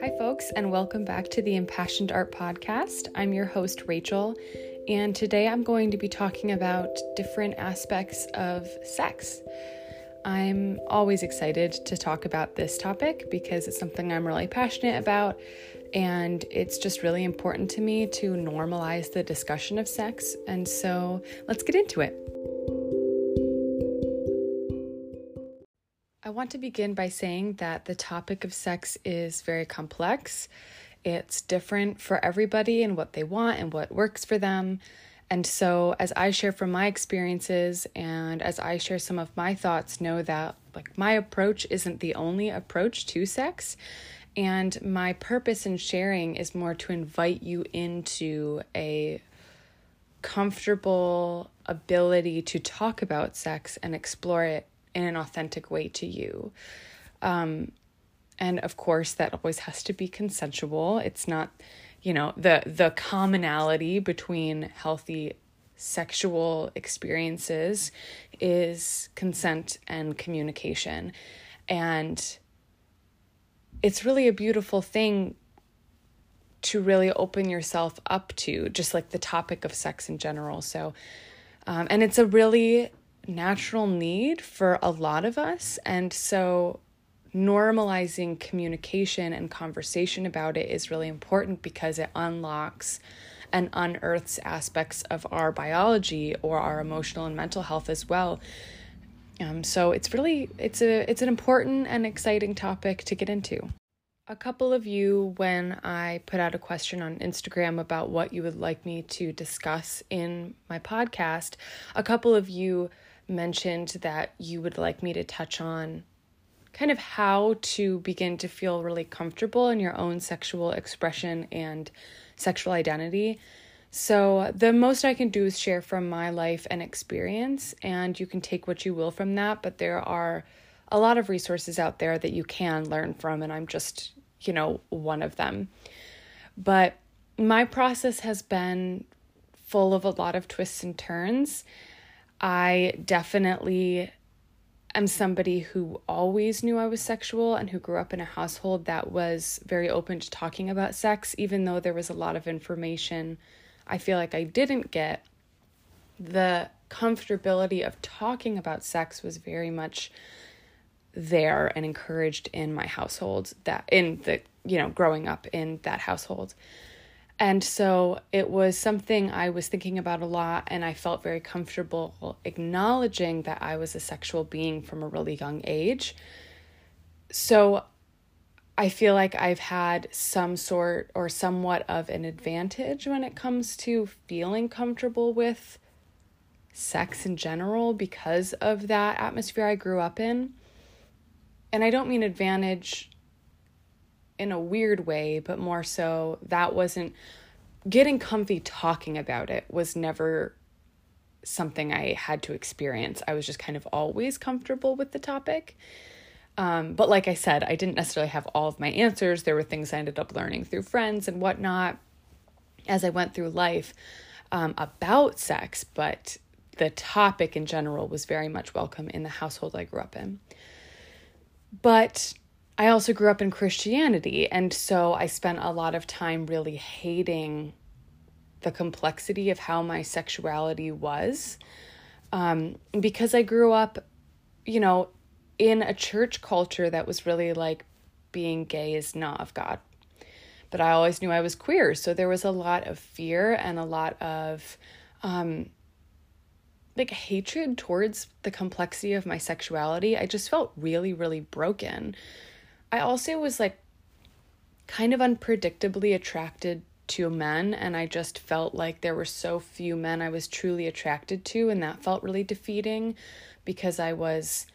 Hi, folks, and welcome back to the Impassioned Art Podcast. I'm your host, Rachel, and today I'm going to be talking about different aspects of sex. I'm always excited to talk about this topic because it's something I'm really passionate about, and it's just really important to me to normalize the discussion of sex. And so let's get into it. I want to begin by saying that the topic of sex is very complex. It's different for everybody and what they want and what works for them. And so, as I share from my experiences and as I share some of my thoughts, know that like my approach isn't the only approach to sex. And my purpose in sharing is more to invite you into a comfortable ability to talk about sex and explore it in an authentic way to you. Um, and of course, that always has to be consensual. It's not, you know, the the commonality between healthy sexual experiences is consent and communication. And it's really a beautiful thing to really open yourself up to, just like the topic of sex in general. So, um, and it's a really natural need for a lot of us. And so normalizing communication and conversation about it is really important because it unlocks and unearths aspects of our biology or our emotional and mental health as well. Um, so it's really it's a it's an important and exciting topic to get into. A couple of you, when I put out a question on Instagram about what you would like me to discuss in my podcast, a couple of you mentioned that you would like me to touch on kind of how to begin to feel really comfortable in your own sexual expression and sexual identity. So, the most I can do is share from my life and experience, and you can take what you will from that. But there are a lot of resources out there that you can learn from, and I'm just, you know, one of them. But my process has been full of a lot of twists and turns. I definitely am somebody who always knew I was sexual and who grew up in a household that was very open to talking about sex, even though there was a lot of information I feel like I didn't get. The comfortability of talking about sex was very much there and encouraged in my household that in the you know growing up in that household and so it was something I was thinking about a lot, and I felt very comfortable acknowledging that I was a sexual being from a really young age. So I feel like I've had some sort or somewhat of an advantage when it comes to feeling comfortable with sex in general because of that atmosphere I grew up in. And I don't mean advantage in a weird way, but more so that wasn't getting comfy talking about it was never something I had to experience. I was just kind of always comfortable with the topic. Um, but like I said, I didn't necessarily have all of my answers. There were things I ended up learning through friends and whatnot as I went through life um, about sex, but the topic in general was very much welcome in the household I grew up in. But I also grew up in Christianity, and so I spent a lot of time really hating the complexity of how my sexuality was. Um, because I grew up, you know, in a church culture that was really like being gay is not of God. But I always knew I was queer, so there was a lot of fear and a lot of um, like hatred towards the complexity of my sexuality. I just felt really, really broken I also was like kind of unpredictably attracted to men and I just felt like there were so few men I was truly attracted to and that felt really defeating because I was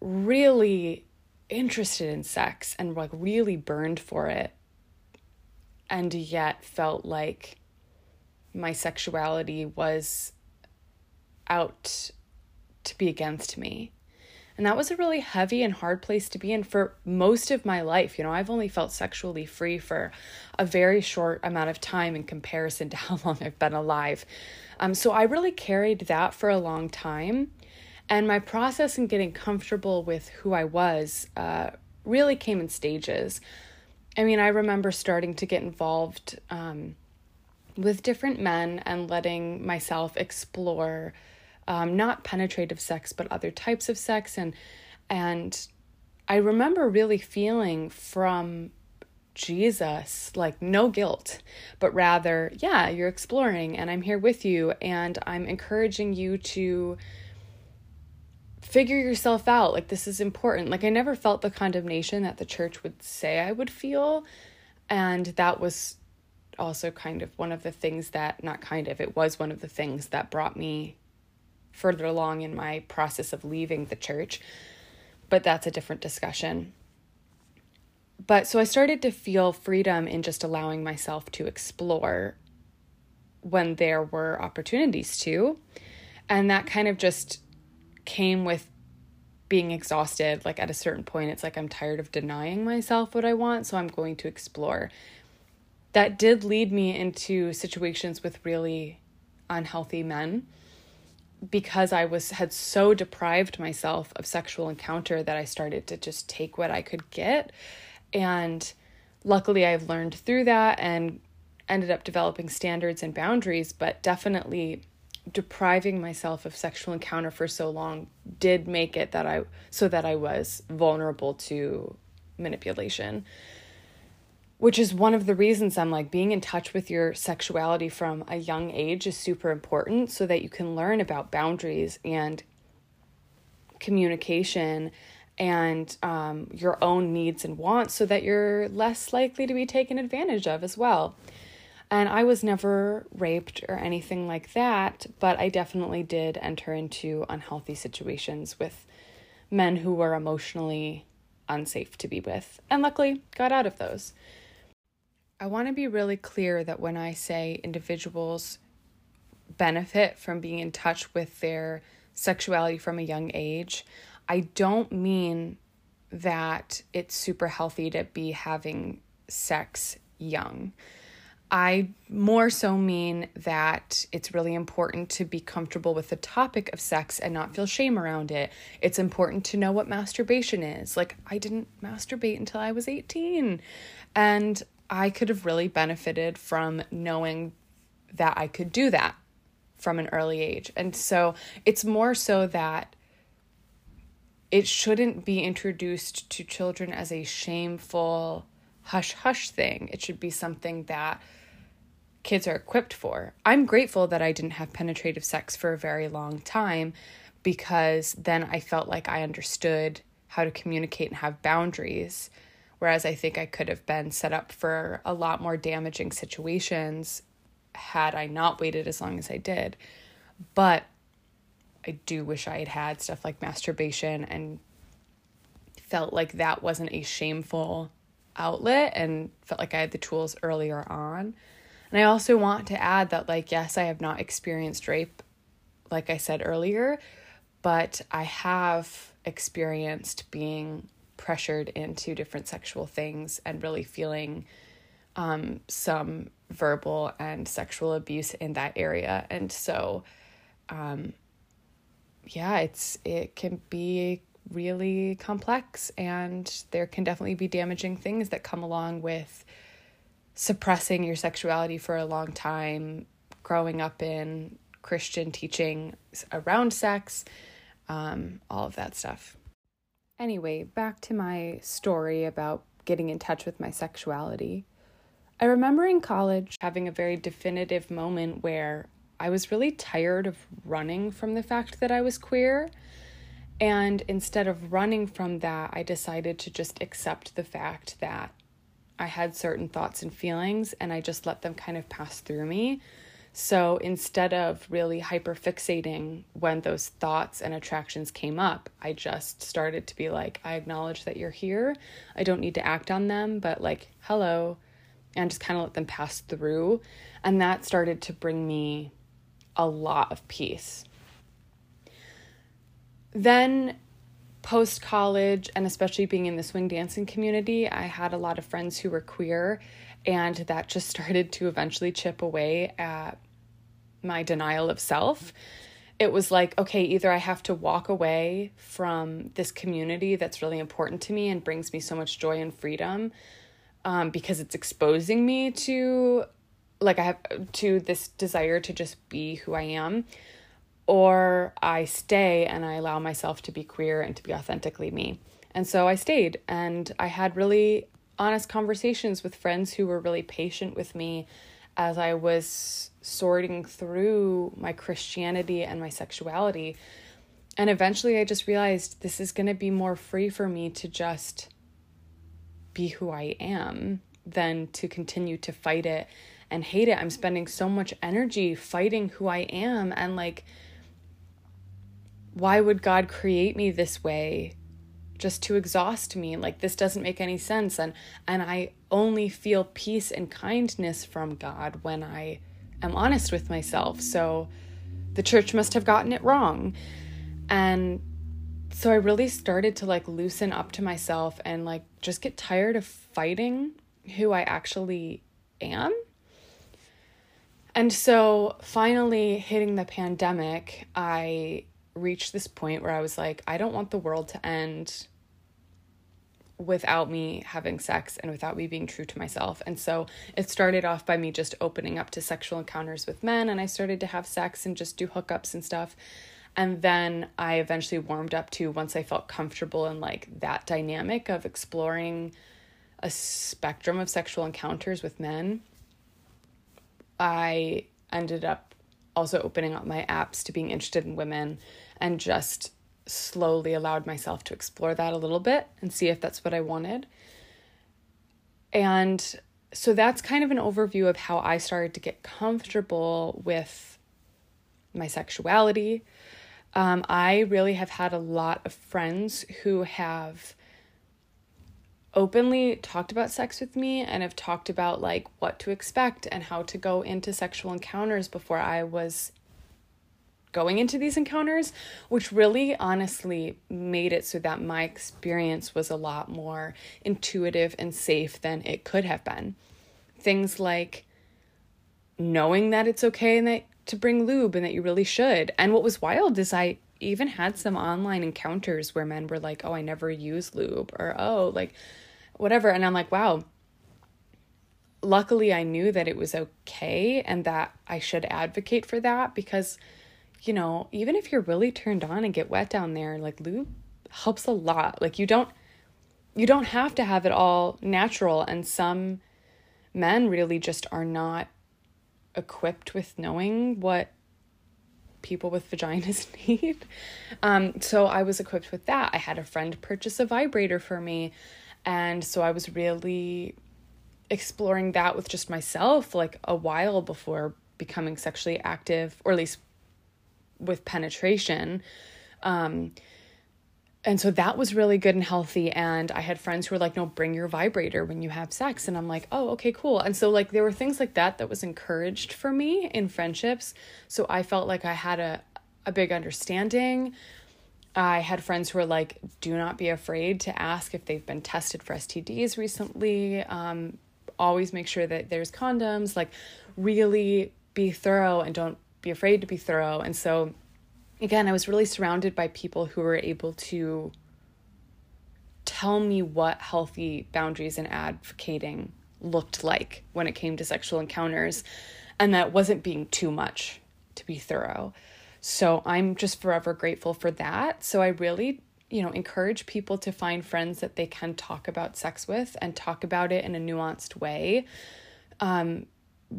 really interested in sex and like really burned for it and yet felt like my sexuality was out to be against me and that was a really heavy and hard place to be in for most of my life. You know, I've only felt sexually free for a very short amount of time in comparison to how long I've been alive. Um, so I really carried that for a long time. And my process in getting comfortable with who I was uh, really came in stages. I mean, I remember starting to get involved um, with different men and letting myself explore um, not penetrative sex, but other types of sex. And, and I remember really feeling from Jesus, like no guilt, but rather, yeah, you're exploring and I'm here with you and I'm encouraging you to figure yourself out. Like, this is important. Like, I never felt the condemnation that the church would say I would feel. And that was also kind of one of the things that, not kind of, it was one of the things that brought me further along in my process of leaving the church. But that's a different discussion. But so I started to feel freedom in just allowing myself to explore when there were opportunities to. And that kind of just came with being exhausted. Like at a certain point, it's like I'm tired of denying myself what I want, so I'm going to explore. That did lead me into situations with really unhealthy men because I was had so deprived myself of sexual encounter that I started to just take what I could get. And luckily I've learned through that and ended up developing standards and boundaries, but definitely depriving myself of sexual encounter for so long did make it that I so that I was vulnerable to manipulation. Which is one of the reasons I'm like being in touch with your sexuality from a young age is super important so that you can learn about boundaries and communication and um, your own needs and wants so that you're less likely to be taken advantage of as well. And I was never raped or anything like that, but I definitely did enter into unhealthy situations with men who were emotionally unsafe to be with, and luckily got out of those. I want to be really clear that when I say individuals benefit from being in touch with their sexuality from a young age, I don't mean that it's super healthy to be having sex young. I more so mean that it's really important to be comfortable with the topic of sex and not feel shame around it. It's important to know what masturbation is. Like, I didn't masturbate until I was 18. And I could have really benefited from knowing that I could do that from an early age. And so it's more so that it shouldn't be introduced to children as a shameful hush hush thing. It should be something that kids are equipped for. I'm grateful that I didn't have penetrative sex for a very long time because then I felt like I understood how to communicate and have boundaries. Whereas I think I could have been set up for a lot more damaging situations had I not waited as long as I did. But I do wish I had had stuff like masturbation and felt like that wasn't a shameful outlet and felt like I had the tools earlier on. And I also want to add that, like, yes, I have not experienced rape, like I said earlier, but I have experienced being pressured into different sexual things and really feeling um, some verbal and sexual abuse in that area. And so, um, yeah, it's it can be really complex and there can definitely be damaging things that come along with suppressing your sexuality for a long time, growing up in Christian teaching around sex, um, all of that stuff. Anyway, back to my story about getting in touch with my sexuality. I remember in college having a very definitive moment where I was really tired of running from the fact that I was queer. And instead of running from that, I decided to just accept the fact that I had certain thoughts and feelings and I just let them kind of pass through me. So instead of really hyper fixating when those thoughts and attractions came up, I just started to be like, I acknowledge that you're here. I don't need to act on them, but like, hello, and just kind of let them pass through. And that started to bring me a lot of peace. Then post college and especially being in the swing dancing community, I had a lot of friends who were queer, and that just started to eventually chip away at my denial of self. It was like, okay, either I have to walk away from this community that's really important to me and brings me so much joy and freedom, um, because it's exposing me to like I have to this desire to just be who I am, or I stay and I allow myself to be queer and to be authentically me. And so I stayed and I had really honest conversations with friends who were really patient with me as I was sorting through my Christianity and my sexuality. And eventually I just realized this is going to be more free for me to just be who I am than to continue to fight it and hate it. I'm spending so much energy fighting who I am and like why would God create me this way just to exhaust me? Like this doesn't make any sense and and I only feel peace and kindness from God when I am honest with myself. So the church must have gotten it wrong. And so I really started to like loosen up to myself and like just get tired of fighting who I actually am. And so finally hitting the pandemic, I reached this point where I was like, I don't want the world to end without me having sex and without me being true to myself. And so it started off by me just opening up to sexual encounters with men and I started to have sex and just do hookups and stuff. And then I eventually warmed up to once I felt comfortable in like that dynamic of exploring a spectrum of sexual encounters with men. I ended up also opening up my apps to being interested in women and just slowly allowed myself to explore that a little bit and see if that's what I wanted. And so that's kind of an overview of how I started to get comfortable with my sexuality. Um, I really have had a lot of friends who have openly talked about sex with me and have talked about like what to expect and how to go into sexual encounters before I was going into these encounters, which really honestly made it so that my experience was a lot more intuitive and safe than it could have been. Things like knowing that it's okay and that to bring lube and that you really should. And what was wild is I even had some online encounters where men were like, "Oh, I never use lube," or "Oh, like whatever." And I'm like, "Wow, luckily I knew that it was okay and that I should advocate for that because you know, even if you're really turned on and get wet down there, like lube helps a lot. Like you don't you don't have to have it all natural and some men really just are not equipped with knowing what people with vaginas need. Um, so I was equipped with that. I had a friend purchase a vibrator for me. And so I was really exploring that with just myself like a while before becoming sexually active, or at least with penetration. Um, and so that was really good and healthy. And I had friends who were like, no, bring your vibrator when you have sex. And I'm like, oh, okay, cool. And so, like, there were things like that that was encouraged for me in friendships. So I felt like I had a, a big understanding. I had friends who were like, do not be afraid to ask if they've been tested for STDs recently. Um, always make sure that there's condoms. Like, really be thorough and don't be afraid to be thorough. And so, again, I was really surrounded by people who were able to tell me what healthy boundaries and advocating looked like when it came to sexual encounters, and that wasn't being too much to be thorough. So I'm just forever grateful for that. So I really, you know, encourage people to find friends that they can talk about sex with and talk about it in a nuanced way. Um,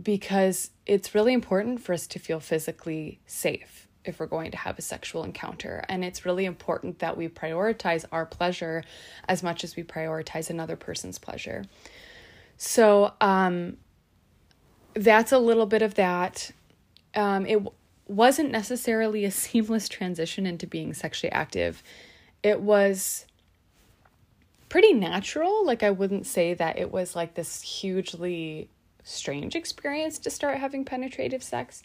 because it's really important for us to feel physically safe if we're going to have a sexual encounter. And it's really important that we prioritize our pleasure as much as we prioritize another person's pleasure. So, um, that's a little bit of that. Um, it wasn't necessarily a seamless transition into being sexually active. It was pretty natural. Like, I wouldn't say that it was like this hugely strange experience to start having penetrative sex.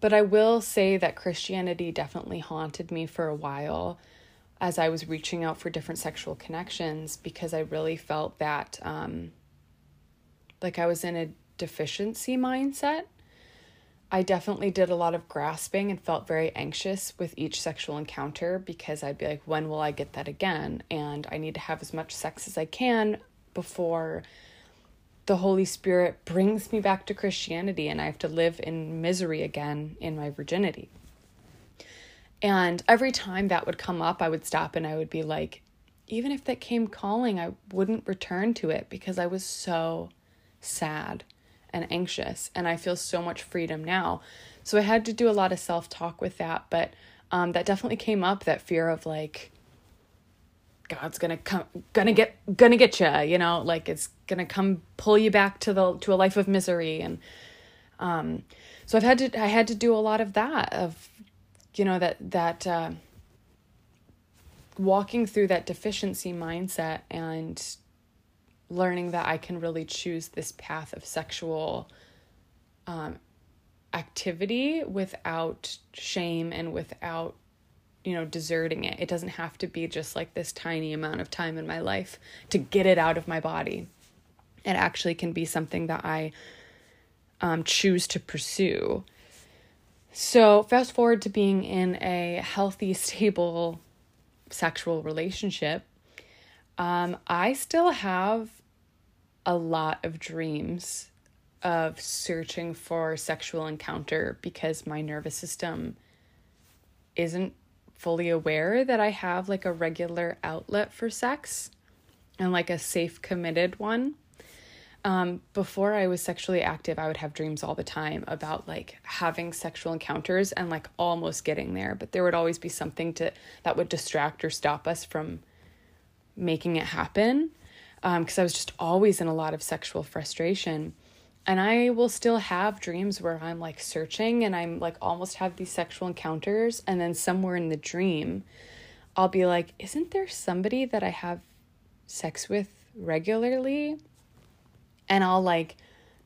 But I will say that Christianity definitely haunted me for a while as I was reaching out for different sexual connections because I really felt that um, like I was in a deficiency mindset. I definitely did a lot of grasping and felt very anxious with each sexual encounter because I'd be like, when will I get that again? And I need to have as much sex as I can before the Holy Spirit brings me back to Christianity and I have to live in misery again in my virginity. And every time that would come up, I would stop and I would be like, even if that came calling, I wouldn't return to it because I was so sad and anxious. And I feel so much freedom now. So I had to do a lot of self talk with that. But um, that definitely came up that fear of like, God's gonna come, gonna get, gonna get you, you know, like it's gonna come pull you back to the to a life of misery, and um, so I've had to, I had to do a lot of that, of, you know, that that uh, walking through that deficiency mindset and learning that I can really choose this path of sexual um, activity without shame and without you know, deserting it. It doesn't have to be just like this tiny amount of time in my life to get it out of my body. It actually can be something that I um, choose to pursue. So, fast forward to being in a healthy, stable sexual relationship. Um, I still have a lot of dreams of searching for sexual encounter because my nervous system isn't fully aware that I have like a regular outlet for sex and like a safe, committed one. Um, before I was sexually active, I would have dreams all the time about like having sexual encounters and like almost getting there, but there would always be something to that would distract or stop us from making it happen. Because um, I was just always in a lot of sexual frustration and I will still have dreams where I'm like searching and I'm like almost have these sexual encounters. And then somewhere in the dream, I'll be like, isn't there somebody that I have sex with regularly? And I'll like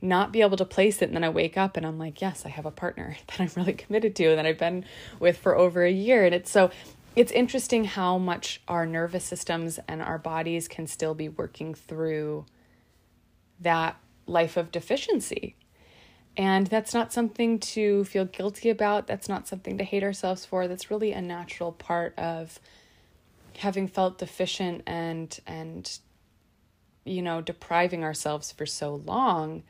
not be able to place it. And then I wake up and I'm like, yes, I have a partner that I'm really committed to and that I've been with for over a year. And it's so, it's interesting how much our nervous systems and our bodies can still be working through that life of deficiency. And that's not something to feel guilty about. That's not something to hate ourselves for. That's really a natural part of having felt deficient and and you know depriving ourselves for so long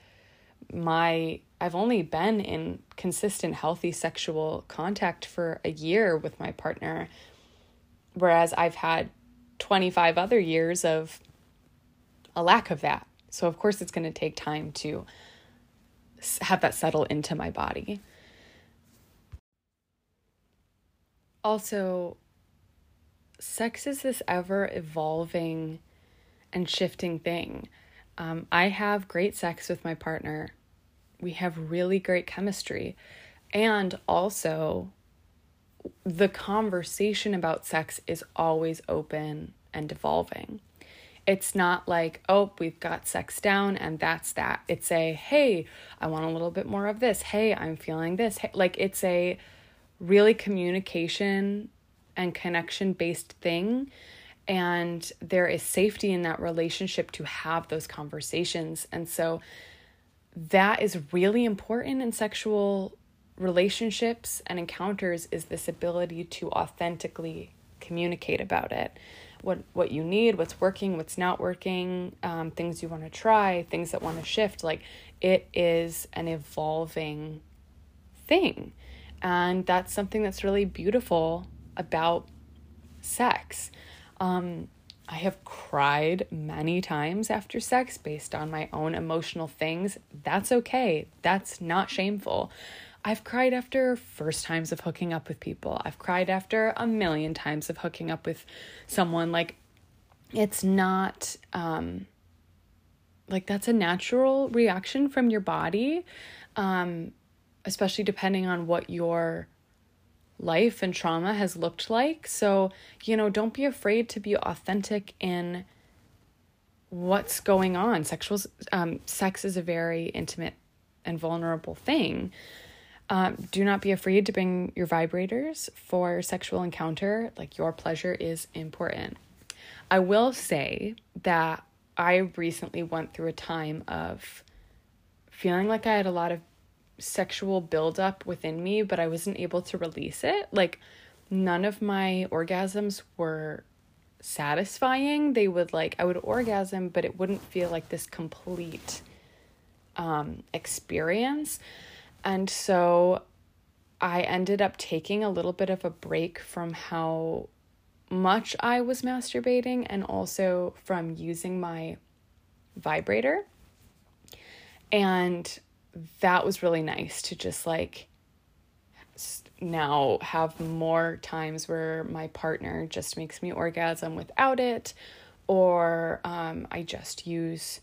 my I've only been in consistent healthy sexual contact for a year with my partner whereas I've had 25 other years of a lack of that so, of course, it's going to take time to have that settle into my body. Also, sex is this ever evolving and shifting thing. Um, I have great sex with my partner. We have really great chemistry. And also, the conversation about sex is always open and evolving. It's not like, oh, we've got sex down and that's that. It's a, hey, I want a little bit more of this. Hey, I'm feeling this. Hey, like it's a really communication and connection based thing. And there is safety in that relationship to have those conversations. And so that is really important in sexual relationships and encounters is this ability to authentically communicate about it what what you need, what's working, what's not working, um, things you want to try, things that want to shift. Like it is an evolving thing, and that's something that's really beautiful about sex. Um, I have cried many times after sex based on my own emotional things. That's okay. That's not shameful. I've cried after first times of hooking up with people. I've cried after a million times of hooking up with someone. Like, it's not, um, like, that's a natural reaction from your body, um, especially depending on what your life and trauma has looked like. So, you know, don't be afraid to be authentic in what's going on. Sexual um, sex is a very intimate and vulnerable thing. Um, do not be afraid to bring your vibrators for sexual encounter. Like, your pleasure is important. I will say that I recently went through a time of feeling like I had a lot of sexual buildup within me, but I wasn't able to release it. Like, none of my orgasms were satisfying. They would like I would orgasm, but it wouldn't feel like this complete um experience. And so I ended up taking a little bit of a break from how much I was masturbating and also from using my vibrator. And that was really nice to just like now have more times where my partner just makes me orgasm without it, or um, I just use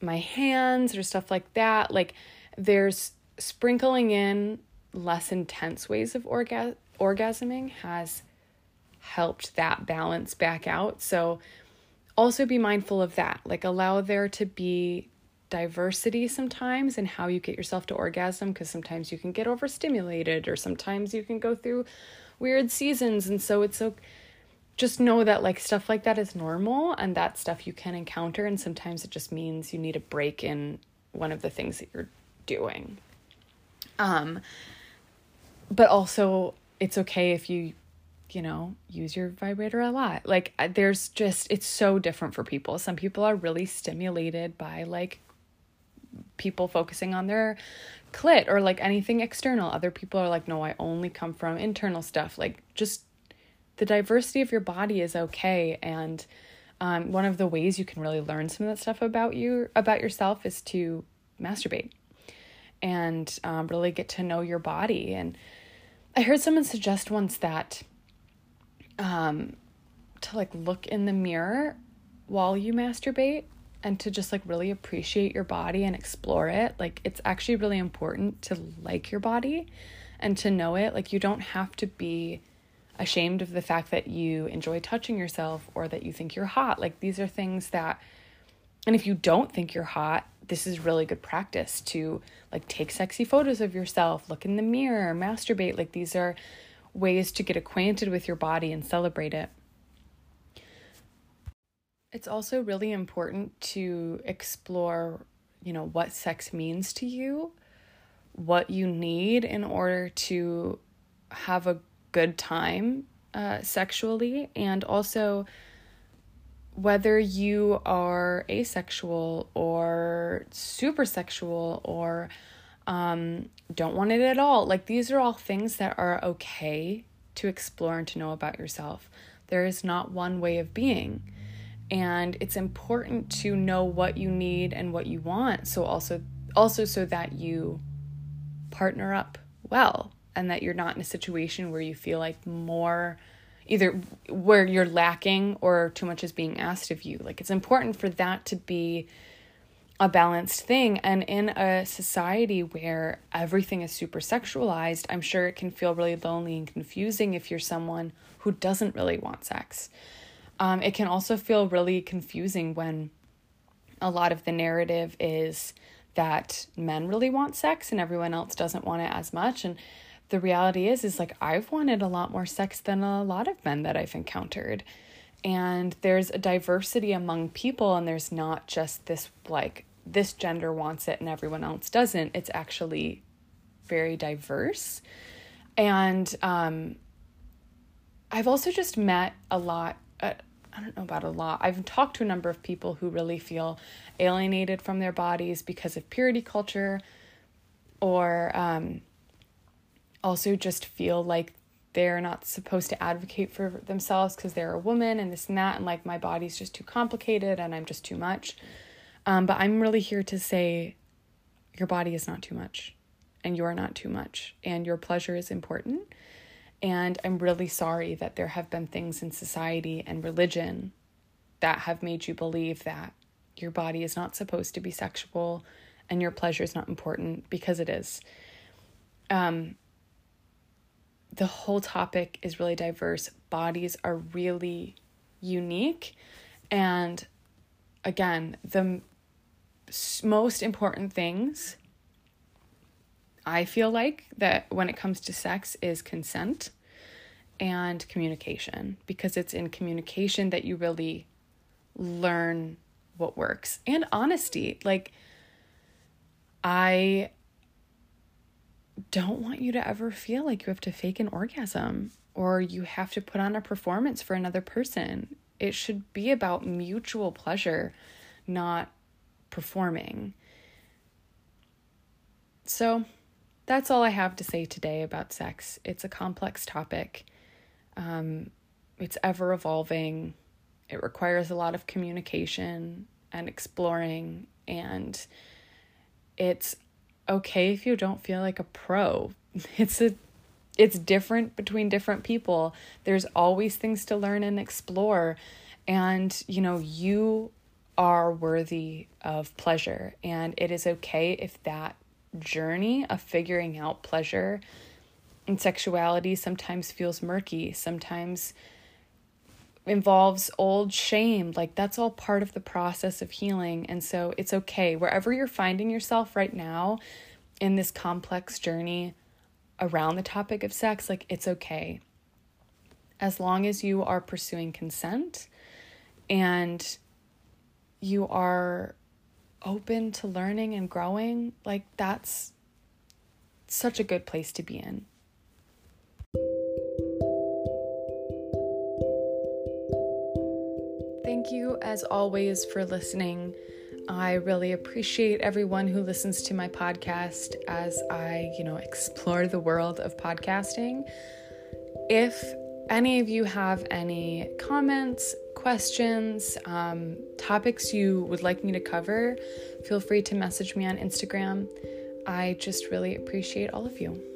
my hands or stuff like that. Like there's sprinkling in less intense ways of orga- orgasming has helped that balance back out. So also be mindful of that. Like allow there to be diversity sometimes in how you get yourself to orgasm because sometimes you can get overstimulated or sometimes you can go through weird seasons and so it's so just know that like stuff like that is normal and that stuff you can encounter and sometimes it just means you need a break in one of the things that you're doing um but also it's okay if you you know use your vibrator a lot like there's just it's so different for people some people are really stimulated by like people focusing on their clit or like anything external. Other people are like, no, I only come from internal stuff. Like, just the diversity of your body is okay. And um, one of the ways you can really learn some of that stuff about you, about yourself, is to masturbate and um, really get to know your body. And I heard someone suggest once that um, to like look in the mirror while you masturbate and to just like really appreciate your body and explore it. Like it's actually really important to like your body and to know it. Like you don't have to be ashamed of the fact that you enjoy touching yourself or that you think you're hot. Like these are things that and if you don't think you're hot, this is really good practice to like take sexy photos of yourself, look in the mirror, masturbate. Like these are ways to get acquainted with your body and celebrate it. It's also really important to explore, you know, what sex means to you, what you need in order to have a good time uh, sexually, and also whether you are asexual or super sexual or um, don't want it at all. Like, these are all things that are okay to explore and to know about yourself. There is not one way of being and it's important to know what you need and what you want so also also so that you partner up well and that you're not in a situation where you feel like more either where you're lacking or too much is being asked of you. Like it's important for that to be a balanced thing. And in a society where everything is super sexualized i'm sure it can feel really lonely and confusing if you're someone who doesn't really want sex. Um, it can also feel really confusing when a lot of the narrative is that men really want sex and everyone else doesn't want it as much. And the reality is, is like I've wanted a lot more sex than a lot of men that I've encountered. And there's a diversity among people, and there's not just this like this gender wants it and everyone else doesn't. It's actually very diverse. And um, I've also just met a lot. Uh, I don't know about a lot. I've talked to a number of people who really feel alienated from their bodies because of purity culture, or um, also just feel like they're not supposed to advocate for themselves because they're a woman and this and that, and like my body's just too complicated and I'm just too much. Um, but I'm really here to say your body is not too much, and you're not too much, and your pleasure is important and I'm really sorry that there have been things in society and religion that have made you believe that your body is not supposed to be sexual and your pleasure is not important because it is. Um, the whole topic is really diverse. Bodies are really unique. And again, the most important things I feel like that when it comes to sex is consent and communication because it's in communication that you really learn what works and honesty. Like, I don't want you to ever feel like you have to fake an orgasm. or you have to put on a performance for another person. It should be about mutual pleasure, not performing. So, that's all I have to say today about sex. It's a complex topic, um, it's ever evolving, it requires a lot of communication and exploring, and it's okay if you don't feel like a pro. It's a it's different between different people. There's always things to learn and explore. And, you know, you are worthy of pleasure. And it is okay if that journey of figuring out pleasure and sexuality sometimes feels murky, sometimes involves old shame. Like that's all part of the process of healing. And so it's okay. Wherever you're finding yourself right now in this complex journey around the topic of sex, like it's okay. As long as you are pursuing consent and you are open to learning and growing, like that's such a good place to be in. Thank you, as always, for listening. I really appreciate everyone who listens to my podcast as I, you know, explore the world of podcasting. If any of you have any comments, questions, um, topics you would like me to cover, feel free to message me on Instagram. I just really appreciate all of you.